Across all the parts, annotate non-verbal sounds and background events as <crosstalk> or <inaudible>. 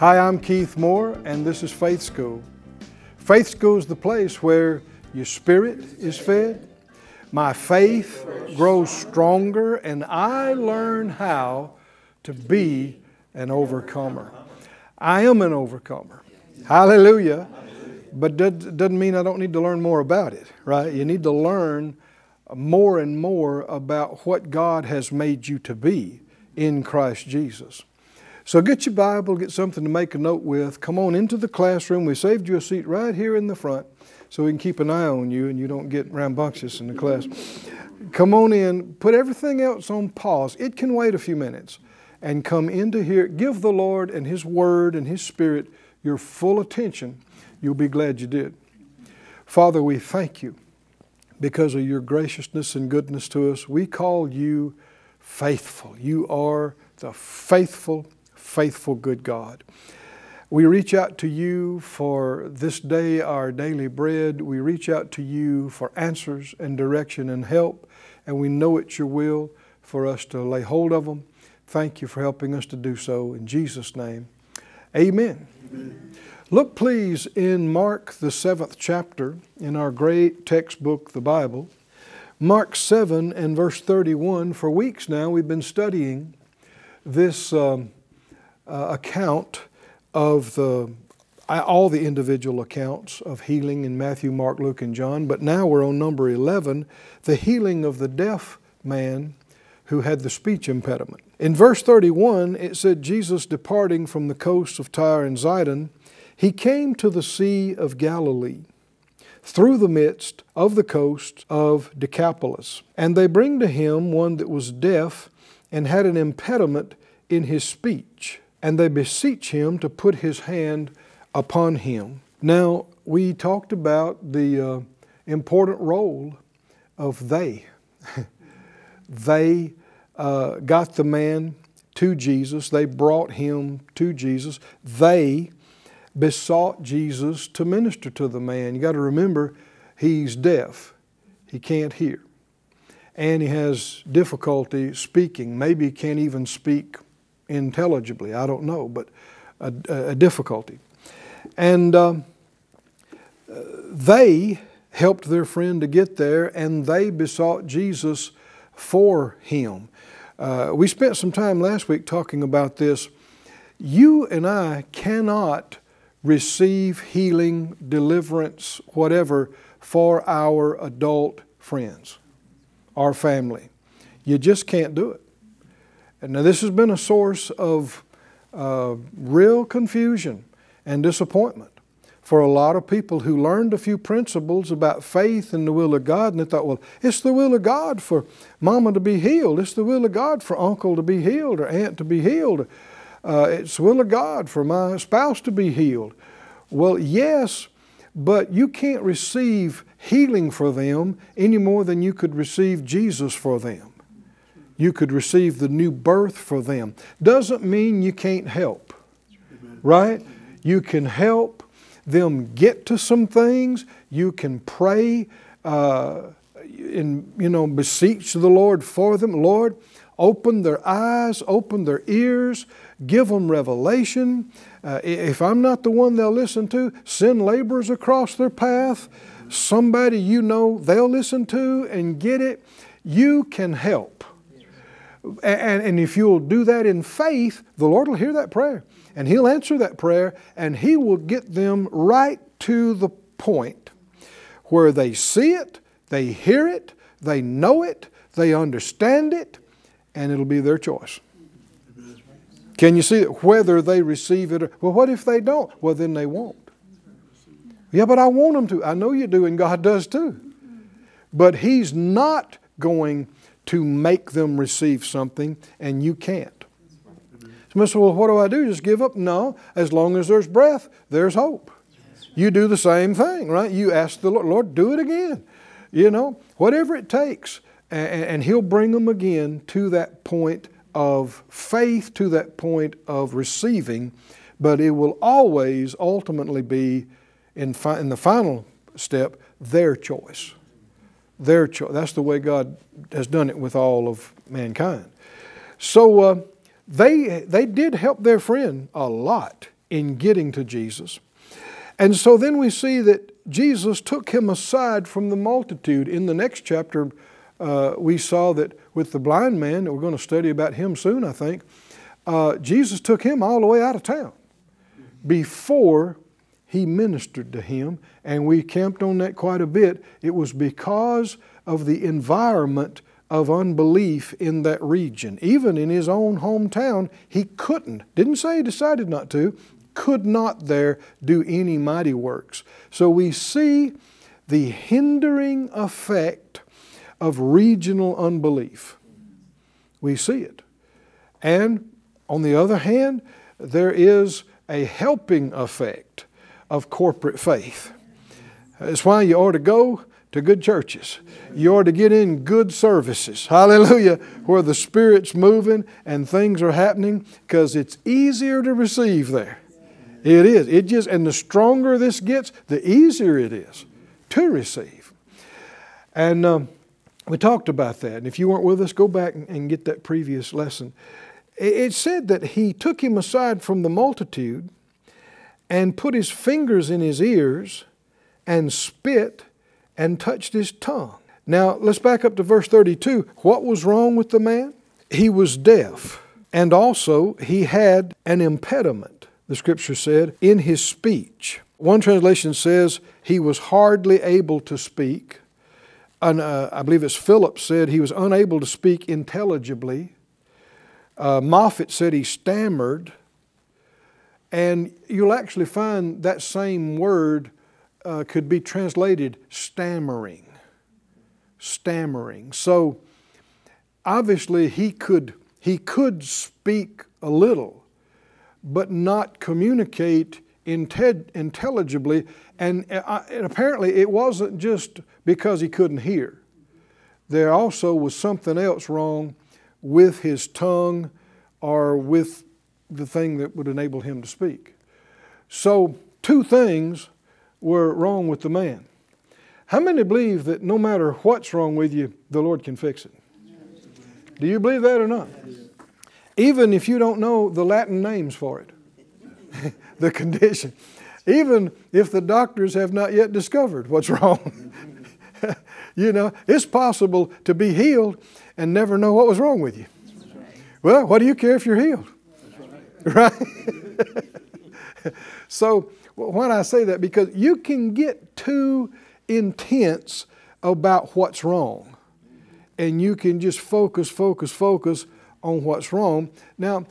Hi, I'm Keith Moore, and this is Faith School. Faith School is the place where your spirit is fed, my faith grows stronger, and I learn how to be an overcomer. I am an overcomer. Hallelujah. But that doesn't mean I don't need to learn more about it, right? You need to learn more and more about what God has made you to be in Christ Jesus. So get your Bible, get something to make a note with. Come on into the classroom. We saved you a seat right here in the front so we can keep an eye on you and you don't get rambunctious in the class. Come on in, put everything else on pause. It can wait a few minutes and come into here. Give the Lord and His Word and His Spirit your full attention. You'll be glad you did. Father, we thank you because of your graciousness and goodness to us. We call you faithful. You are the faithful, faithful good God. We reach out to you for this day, our daily bread. We reach out to you for answers and direction and help, and we know it's your will for us to lay hold of them. Thank you for helping us to do so. In Jesus' name, amen. amen. Look, please, in Mark, the seventh chapter, in our great textbook, the Bible. Mark 7 and verse 31. For weeks now, we've been studying this um, uh, account of the all the individual accounts of healing in Matthew, Mark, Luke, and John, but now we're on number 11, the healing of the deaf man who had the speech impediment. In verse 31, it said, Jesus departing from the coast of Tyre and Zidon, he came to the Sea of Galilee through the midst of the coast of Decapolis. And they bring to him one that was deaf and had an impediment in his speech and they beseech him to put his hand upon him. Now, we talked about the uh, important role of they. <laughs> they uh, got the man to Jesus, they brought him to Jesus, they besought Jesus to minister to the man. You got to remember, he's deaf, he can't hear, and he has difficulty speaking. Maybe he can't even speak intelligibly. I don't know, but a, a difficulty. And um, they helped their friend to get there, and they besought Jesus for him. Uh, we spent some time last week talking about this. You and I cannot receive healing, deliverance, whatever, for our adult friends, our family. You just can't do it. And now, this has been a source of uh, real confusion and disappointment for a lot of people who learned a few principles about faith and the will of God, and they thought, well, it's the will of God for mama to be healed. It's the will of God for uncle to be healed or aunt to be healed. Uh, it's the will of God for my spouse to be healed. Well, yes, but you can't receive healing for them any more than you could receive Jesus for them you could receive the new birth for them. Doesn't mean you can't help, right? You can help them get to some things. You can pray uh, and, you know, beseech the Lord for them. Lord, open their eyes, open their ears, give them revelation. Uh, if I'm not the one they'll listen to, send laborers across their path, somebody you know they'll listen to and get it. You can help. And, and if you'll do that in faith, the Lord will hear that prayer and He'll answer that prayer and He will get them right to the point where they see it, they hear it, they know it, they understand it, and it'll be their choice. Can you see it? Whether they receive it or, well, what if they don't? Well, then they won't. Yeah, but I want them to. I know you do, and God does too. But He's not going to make them receive something, and you can't. Somebody said, Well, what do I do? Just give up? No. As long as there's breath, there's hope. You do the same thing, right? You ask the Lord, Lord, do it again. You know, whatever it takes. And, and He'll bring them again to that point of faith, to that point of receiving. But it will always ultimately be, in, fi- in the final step, their choice. Their choice. That's the way God has done it with all of mankind. So uh, they, they did help their friend a lot in getting to Jesus. And so then we see that Jesus took him aside from the multitude. In the next chapter, uh, we saw that with the blind man, we're going to study about him soon, I think, uh, Jesus took him all the way out of town before he ministered to him. And we camped on that quite a bit. It was because of the environment of unbelief in that region. Even in his own hometown, he couldn't, didn't say he decided not to, could not there do any mighty works. So we see the hindering effect of regional unbelief. We see it. And on the other hand, there is a helping effect of corporate faith. That's why you ought to go to good churches. You ought to get in good services. Hallelujah. Where the Spirit's moving and things are happening because it's easier to receive there. It is. It just, and the stronger this gets, the easier it is to receive. And um, we talked about that. And if you weren't with us, go back and get that previous lesson. It said that he took him aside from the multitude and put his fingers in his ears and spit and touched his tongue. Now, let's back up to verse 32. What was wrong with the man? He was deaf, and also he had an impediment the scripture said, in his speech. One translation says he was hardly able to speak. And, uh, I believe it's Philip said he was unable to speak intelligibly. Uh, Moffatt said he stammered. And you'll actually find that same word uh, could be translated stammering. Stammering. So obviously he could, he could speak a little but not communicate intelligibly. And, uh, and apparently, it wasn't just because he couldn't hear, there also was something else wrong with his tongue or with the thing that would enable him to speak. So, two things were wrong with the man. How many believe that no matter what's wrong with you, the Lord can fix it? Do you believe that or not? even if you don't know the Latin names for it, <laughs> the condition, even if the doctors have not yet discovered what's <laughs> wrong. you know, it's possible to be healed and never know what was wrong with you. Well, what do you care if you're healed? <laughs> Right? so, when I say that, because you can get too intense about what's wrong, and you can just focus, focus, focus on what's wrong. Now,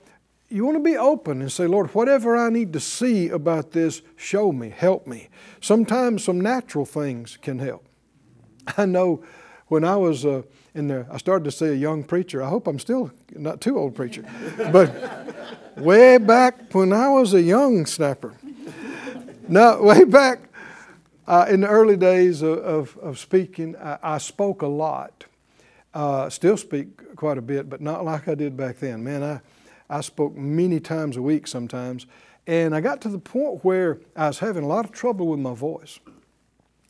you want to be open and say, Lord, whatever I need to see about this, show me, help me. Sometimes some natural things can help. I know when I was uh, in there, I started to see a young preacher. I hope I'm still not too old preacher, but way back when I was a young snapper. Now, way back uh, in the early days of, of, of speaking, I, I spoke a lot. Uh, still speak quite a bit, but not like I did back then. Man, I, I spoke many times a week sometimes. And I got to the point where I was having a lot of trouble with my voice.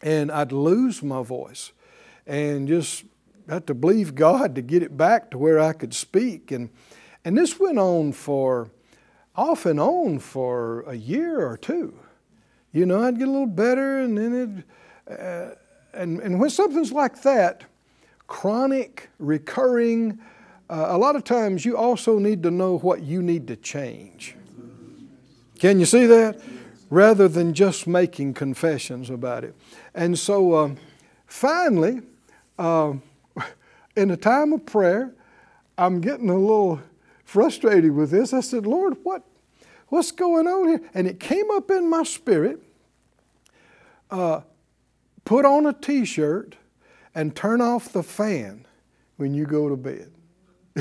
And I'd lose my voice and just had to believe God to get it back to where I could speak. And, and this went on for, off and on for a year or two. You know, I'd get a little better and then it, uh, and, and when something's like that, chronic, recurring, uh, a lot of times you also need to know what you need to change. Can you see that? Rather than just making confessions about it. And so um, finally, uh, in a time of prayer, I'm getting a little frustrated with this. I said, Lord, what, what's going on here? And it came up in my spirit. Uh, put on a t shirt and turn off the fan when you go to bed. <laughs>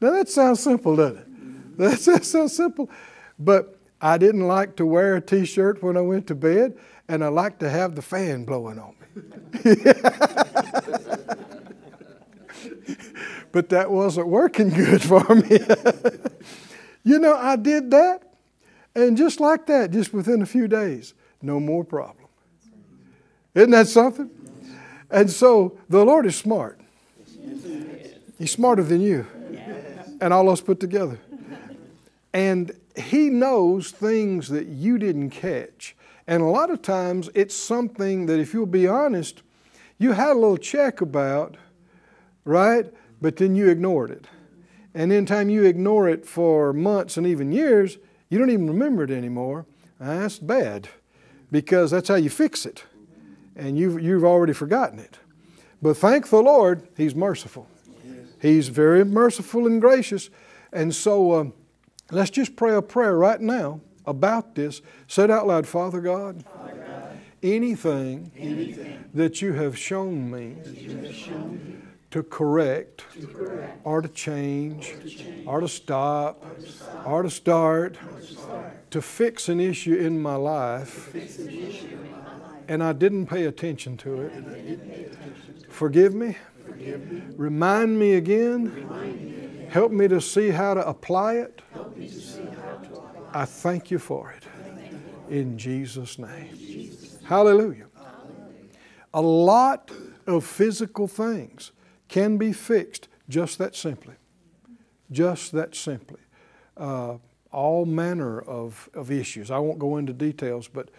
now that sounds simple, doesn't it? <laughs> That's, that's so simple. But I didn't like to wear a t shirt when I went to bed, and I liked to have the fan blowing on me. <laughs> but that wasn't working good for me. <laughs> you know, I did that, and just like that, just within a few days, no more problem. Isn't that something? And so the Lord is smart. He's smarter than you and all us put together. And He knows things that you didn't catch. And a lot of times it's something that, if you'll be honest, you had a little check about, right? But then you ignored it. And in time you ignore it for months and even years, you don't even remember it anymore. That's bad because that's how you fix it. And you've, you've already forgotten it. But thank the Lord, He's merciful. He's very merciful and gracious. And so um, let's just pray a prayer right now about this. Say it out loud Father God, Father God anything, anything, that you have shown me, have shown me to, correct, to correct, or to change, or to, change, or to stop, or to, stop, or to start, to fix an issue in my life, and I didn't pay attention to it. Forgive me. Remind me again. Help me to see how to apply it. I thank you for it. In Jesus' name. Hallelujah. A lot of physical things can be fixed just that simply. Just that simply. Uh, all manner of, of issues. I won't go into details, but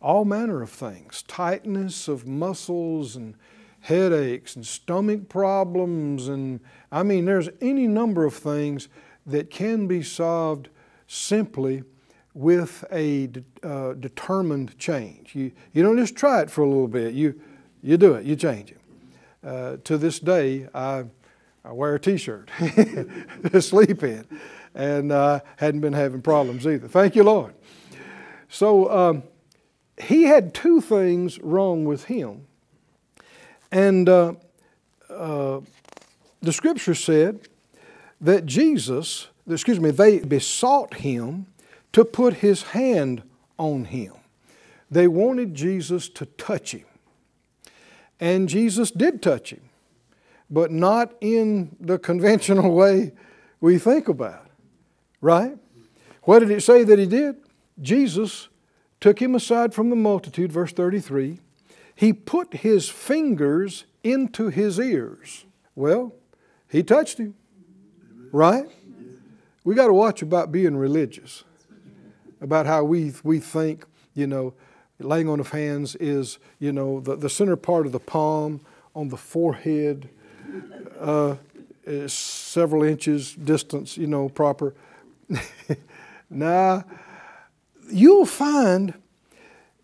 all manner of things tightness of muscles and headaches and stomach problems. And I mean, there's any number of things that can be solved simply with a uh, determined change. You, you don't just try it for a little bit, you, you do it, you change it. Uh, to this day, I, I wear a t shirt <laughs> to sleep in and uh, hadn't been having problems either. Thank you, Lord. So um, he had two things wrong with him. And uh, uh, the scripture said that Jesus, excuse me, they besought him to put his hand on him. They wanted Jesus to touch him. And Jesus did touch him, but not in the conventional way we think about, right? What did it say that he did? Jesus took him aside from the multitude, verse 33, he put his fingers into his ears. Well, he touched him, right? We got to watch about being religious, about how we, we think, you know, laying on of hands is, you know, the, the center part of the palm on the forehead, uh, several inches distance, you know, proper. <laughs> now, you'll find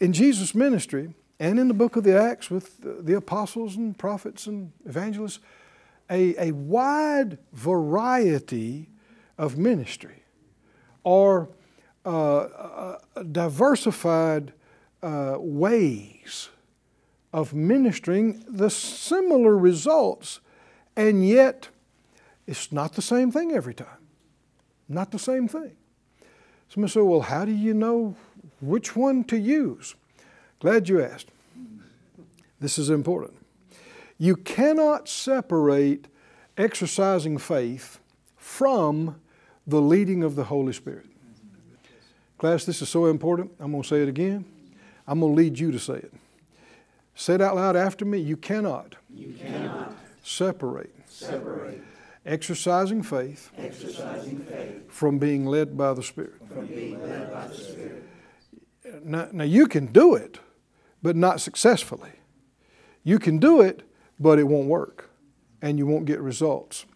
in Jesus' ministry and in the book of the Acts with the apostles and prophets and evangelists, a, a wide variety of ministry or uh, uh, diversified uh, ways of ministering the similar results, and yet it's not the same thing every time. Not the same thing. Somebody say, well, how do you know which one to use? Glad you asked. This is important. You cannot separate exercising faith from the leading of the Holy Spirit. Class, this is so important. I'm going to say it again. I'm going to lead you to say it. Say it out loud after me. You cannot, you cannot separate, separate exercising faith, exercising faith from being led by the Spirit. From being led by the Spirit. Now, now you can do it but not successfully. You can do it, but it won't work and you won't get results.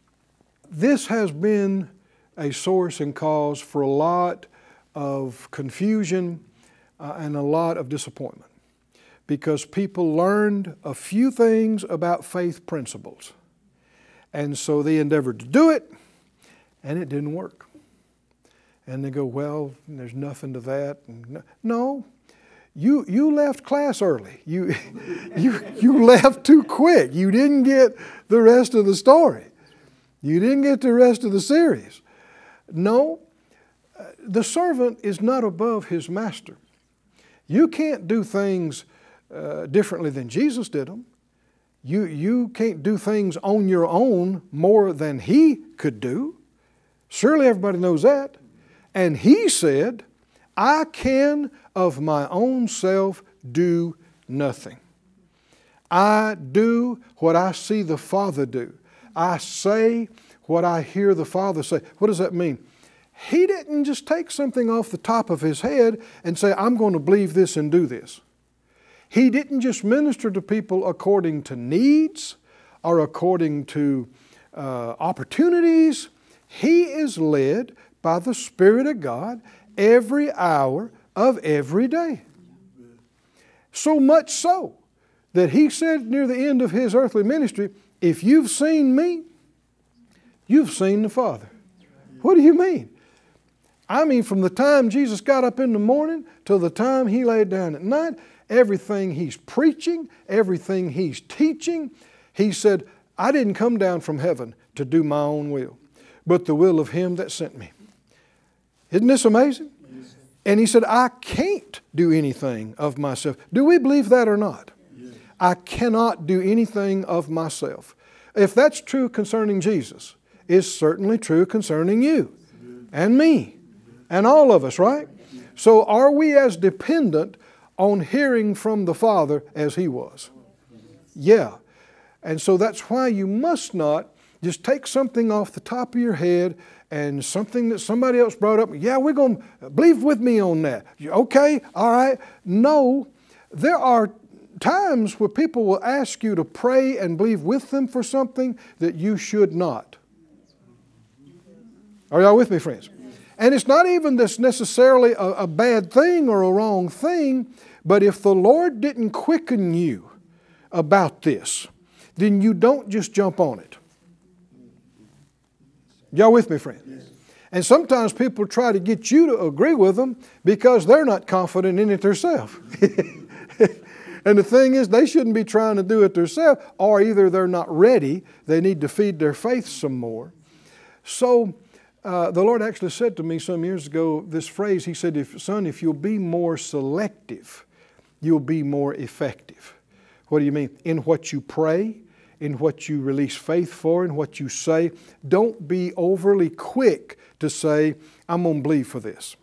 This has been a source and cause for a lot of confusion uh, and a lot of disappointment because people learned a few things about faith principles. And so they endeavored to do it, and it didn't work. And they go, well, there's nothing to that. No, you, you left class early. You, <laughs> you, you left too quick. You didn't get the rest of the story. You didn't get the rest of the series. No, the servant is not above his master. You can't do things uh, differently than Jesus did them. You, you can't do things on your own more than he could do. Surely everybody knows that. And he said, I can of my own self do nothing. I do what I see the Father do. I say what I hear the Father say. What does that mean? He didn't just take something off the top of his head and say, I'm going to believe this and do this. He didn't just minister to people according to needs or according to uh, opportunities. He is led by the Spirit of God every hour of every day. So much so that he said near the end of his earthly ministry, If you've seen me, you've seen the Father. What do you mean? I mean, from the time Jesus got up in the morning till the time he laid down at night, everything he's preaching, everything he's teaching, he said, I didn't come down from heaven to do my own will, but the will of him that sent me. Isn't this amazing? And he said, I can't do anything of myself. Do we believe that or not? I cannot do anything of myself. If that's true concerning Jesus, it's certainly true concerning you and me and all of us, right? So are we as dependent on hearing from the Father as he was? Yeah. And so that's why you must not just take something off the top of your head and something that somebody else brought up. Yeah, we're going to believe with me on that. Okay, all right. No, there are times where people will ask you to pray and believe with them for something that you should not. Are y'all with me, friends? And it's not even this necessarily a, a, bad thing or a wrong thing, but if the Lord didn't quicken you about this, then you don't just jump on it. Y'all with me, friend? Yes. And sometimes people try to get you to agree with them because they're not confident in it themselves. <laughs> and the thing is, they shouldn't be trying to do it themselves, or either they're not ready, they need to feed their faith some more. So, uh, the Lord actually said to me some years ago this phrase He said, if, Son, if you'll be more selective, you'll be more effective. What do you mean? In what you pray, in what you release faith for, in what you say. Don't be overly quick to say, I'm going to believe for this.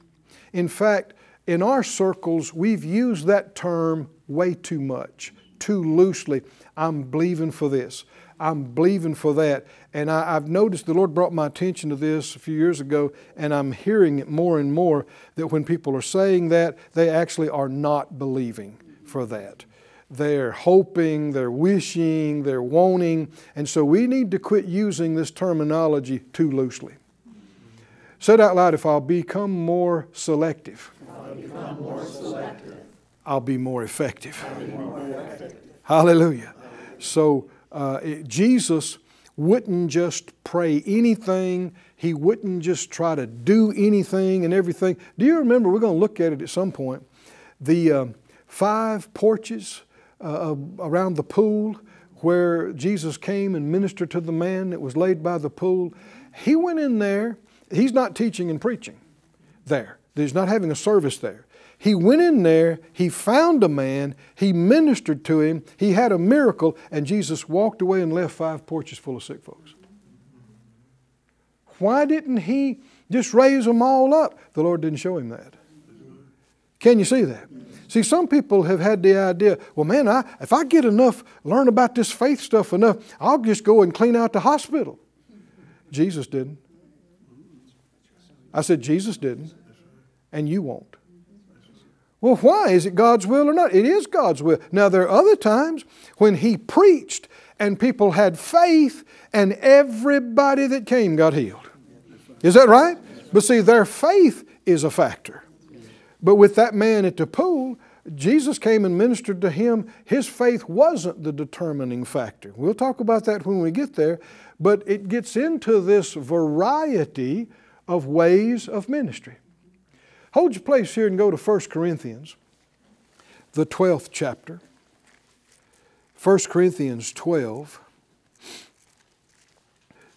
In fact, in our circles, we've used that term way too much, too loosely. I'm believing for this. I'm believing for that. And I, have noticed the Lord brought my attention to this a few years ago, and I'm hearing it more and more that when people are saying that, they actually are not believing for that. They're hoping, they're wishing, they're wanting. And so we need to quit using this terminology too loosely. Said out loud, if I'll become more selective, I'll, become more selective. I'll be more effective. Effective. Hallelujah. So uh, it, Jesus wouldn't just pray anything. He wouldn't just try to do anything and everything. Do you remember? We're going to look at it at some point. The uh, five porches uh, around the pool where Jesus came and ministered to the man that was laid by the pool. He went in there. He's not teaching and preaching there. He's not having a service there. He went in there, he found a man, he ministered to him, he had a miracle, and Jesus walked away and left five porches full of sick folks. Why didn't he just raise them all up? The Lord didn't show him that. Can you see that? See, some people have had the idea, well, man, I, if I get enough, learn about this faith stuff enough, I'll just go and clean out the hospital. Jesus didn't. I said, Jesus didn't, and you won't. Well, why? Is it God's will or not? It is God's will. Now, there are other times when He preached and people had faith and everybody that came got healed. Is that right? But see, their faith is a factor. But with that man at the pool, Jesus came and ministered to him. His faith wasn't the determining factor. We'll talk about that when we get there, but it gets into this variety of ways of ministry. Hold your place here and go to 1 Corinthians, the 12th chapter. 1 Corinthians 12.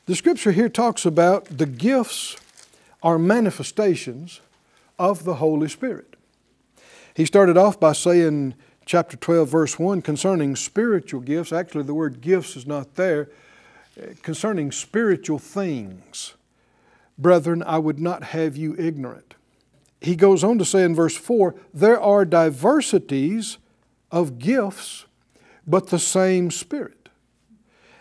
The scripture here talks about the gifts are manifestations of the Holy Spirit. He started off by saying, chapter 12, verse 1, concerning spiritual gifts. Actually, the word gifts is not there. Concerning spiritual things, brethren, I would not have you ignorant. He goes on to say in verse 4 there are diversities of gifts, but the same Spirit.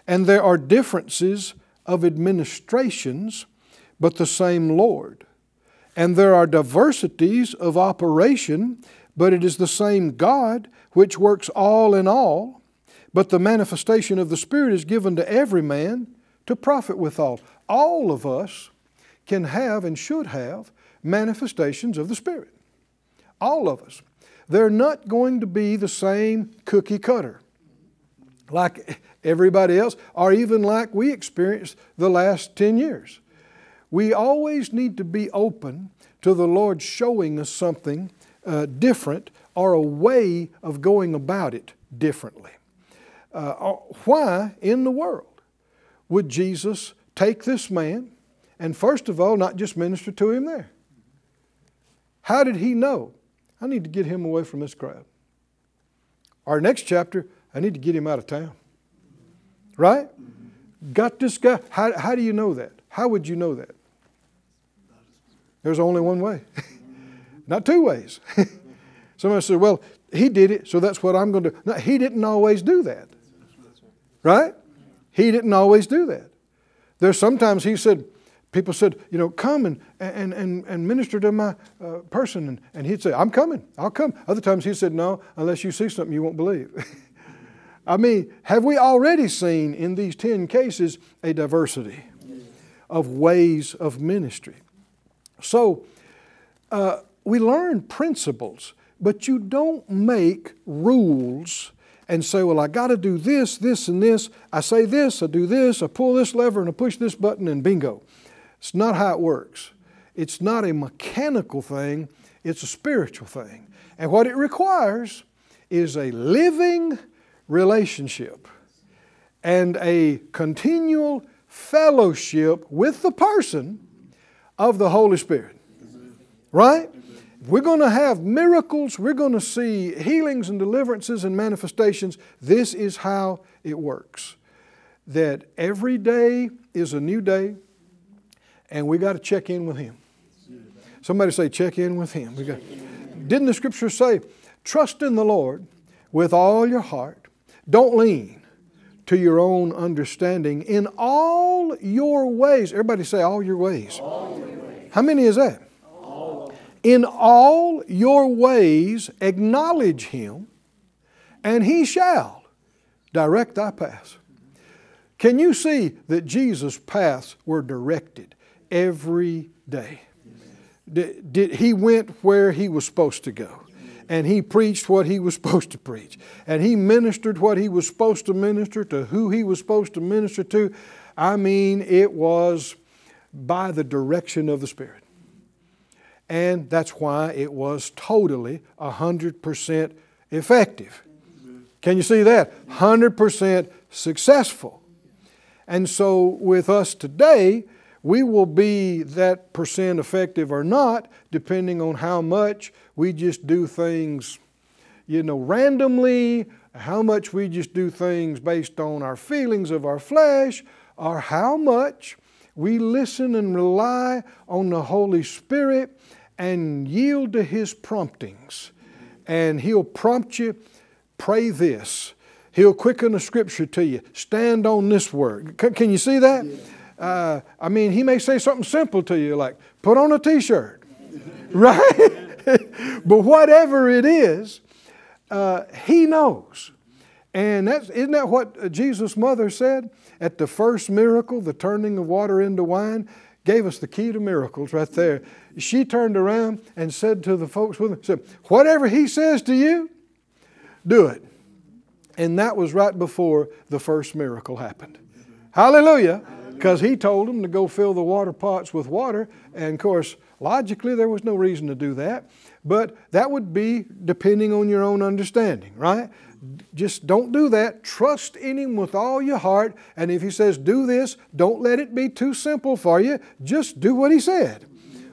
And there are differences of administrations, but the same Lord. And there are diversities of operation, but it is the same God which works all in all. But the manifestation of the Spirit is given to every man to profit withal. All of us can have and should have manifestations of the Spirit. All of us. They're not going to be the same cookie cutter like everybody else, or even like we experienced the last 10 years. We always need to be open to the Lord showing us something uh, different or a way of going about it differently. Uh, uh, why in the world would Jesus take this man and, first of all, not just minister to him there? How did he know? I need to get him away from this crowd. Our next chapter, I need to get him out of town. Right? Got this guy. How, how do you know that? How would you know that? There's only one way, <laughs> not two ways. <laughs> Somebody said, well, he did it, so that's what I'm going to do. No, he didn't always do that. Right? He didn't always do that. There's sometimes he said, people said, you know, come and, and, and, and minister to my uh, person. And, and he'd say, I'm coming, I'll come. Other times he said, no, unless you see something you won't believe. <laughs> I mean, have we already seen in these 10 cases a diversity of ways of ministry? So uh, we learn principles, but you don't make rules and say, well, I got to do this, this, and this. I say this, I do this, I pull this lever, and I push this button, and bingo. It's not how it works. It's not a mechanical thing, it's a spiritual thing. And what it requires is a living relationship and a continual fellowship with the person of the Holy Spirit. Right? We're going to have miracles, we're going to see healings and deliverances and manifestations. This is how it works. That every day is a new day, and we got to check in with Him. Somebody say, check in with Him. We got, didn't the scripture say, trust in the Lord with all your heart? Don't lean to your own understanding in all your ways. Everybody say, all your ways. All your ways. How many is that? In all your ways, acknowledge Him, and He shall direct thy paths. Can you see that Jesus' paths were directed every day? Did, did, he went where he was supposed to go and he preached what he was <laughs> supposed to preach, and he ministered what he was supposed to minister to who he was supposed to minister to. I mean, it was by the direction of the Spirit. And that's why it was totally 100% effective. Can you see that? 100% successful. And so, with us today, we will be that percent effective or not, depending on how much we just do things, you know, randomly, how much we just do things based on our feelings of our flesh, or how much we listen and rely on the Holy Spirit and yield to His promptings. And He'll prompt you, pray this. He'll quicken the scripture to you. Stand on this word. Can you see that? Yeah. Uh, I mean, he may say something simple to you like, put on a t shirt, <laughs> right? <laughs> but whatever it is, uh, he knows. And that's, isn't that what Jesus' mother said at the first miracle, the turning of water into wine? Gave us the key to miracles right there. She turned around and said to the folks with her, said, Whatever he says to you, do it. And that was right before the first miracle happened. Hallelujah because he told them to go fill the water pots with water. And of course, logically, there was no reason to do that. But that would be depending on your own understanding, right? Just don't do that. Trust in Him with all your heart. And if He says, do this, don't let it be too simple for you. Just do what He said.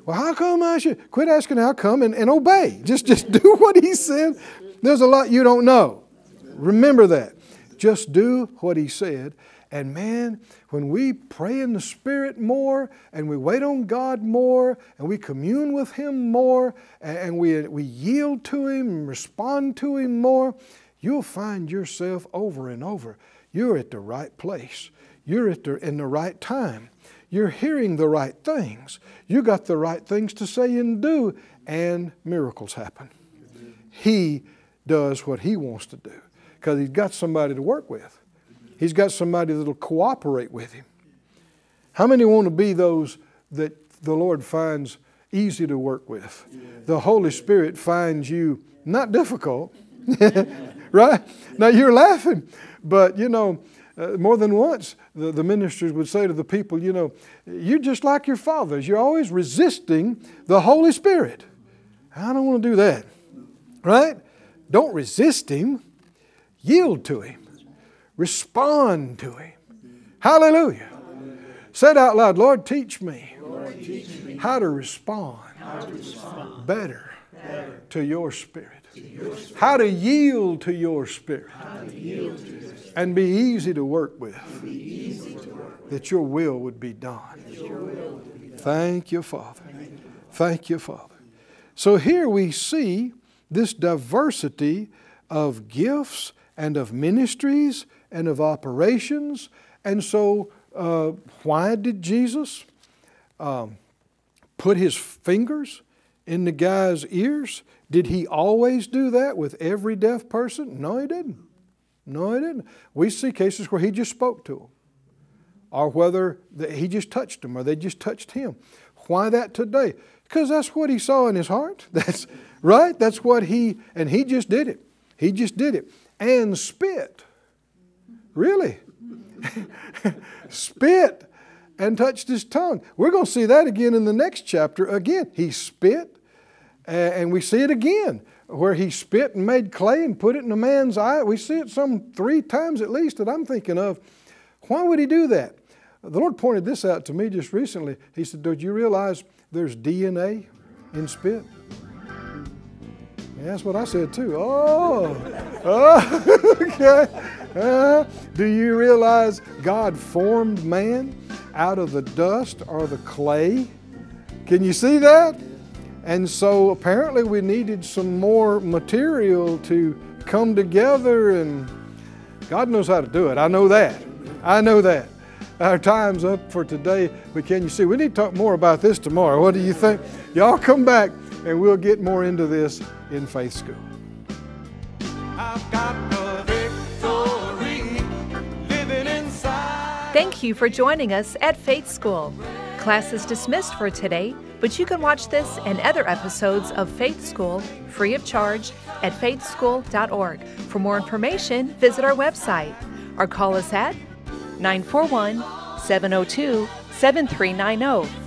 Well, how come I should? Quit asking how come and, and obey. <laughs> Just, just do <laughs> what he said. There's a lot you don't know. Remember that. Just do what he said. And man, when we pray in the Spirit more and we wait on God more and we commune with Him more and we, we yield to Him and respond to Him more, you'll find yourself over and over. You're at the right place. You're at the, in the right time. You're hearing the right things. You got the right things to say and do, and miracles happen. He does what He wants to do because He's got somebody to work with. He's got somebody that'll cooperate with Him. How many want to be those that the Lord finds easy to work with? The Holy Spirit finds you not difficult, <laughs> right? Now you're laughing, but you know, uh, more than once, the, the ministers would say to the people, you know, you're just like your fathers. You're always resisting the Holy Spirit. I don't want to do that, right? Don't resist Him, yield to Him, respond to Him. Hallelujah. Say it out loud Lord, teach me, Lord, teach me how to respond, how to respond better, better to your Spirit, to your spirit, how to yield to your Spirit, to your spirit, and be easy to work with, to work that your will would be done. to be done. Thank you, Father. Thank you, Father. So here we see this diversity of gifts and of ministries and of operations. And so, uh, why did Jesus um, put his fingers in the guy's ears? Did he always do that with every deaf person? No, he didn't. No, he didn't. We see cases where he just spoke to them, or whether he just touched them, or they just touched him. Why that today? Because that's what he saw in his heart. <laughs> That's right. That's what he and he just did it. He just did it and spit. Really, <laughs> spit and touched his tongue. We're going to see that again in the next chapter. Again, he spit, and we see it again where he spit and made clay and put it in a man's eye. We see it some three times at least that I'm thinking of. Why would he do that? The Lord pointed this out to me just recently. He said, Did you realize there's DNA in spit? Yeah, that's what I said too. Oh, oh <laughs> okay. Uh, do you realize God formed man out of the dust or the clay? Can you see that? And so apparently we needed some more material to come together, and God knows how to do it. I know that. I know that. Our time's up for today, but can you see? We need to talk more about this tomorrow. What do you think? Y'all come back and we'll get more into this in Faith School. I've got the victory living inside. Thank you for joining us at Faith School. Class is dismissed for today, but you can watch this and other episodes of Faith School free of charge at faithschool.org. For more information, visit our website or call us at 941 702 7390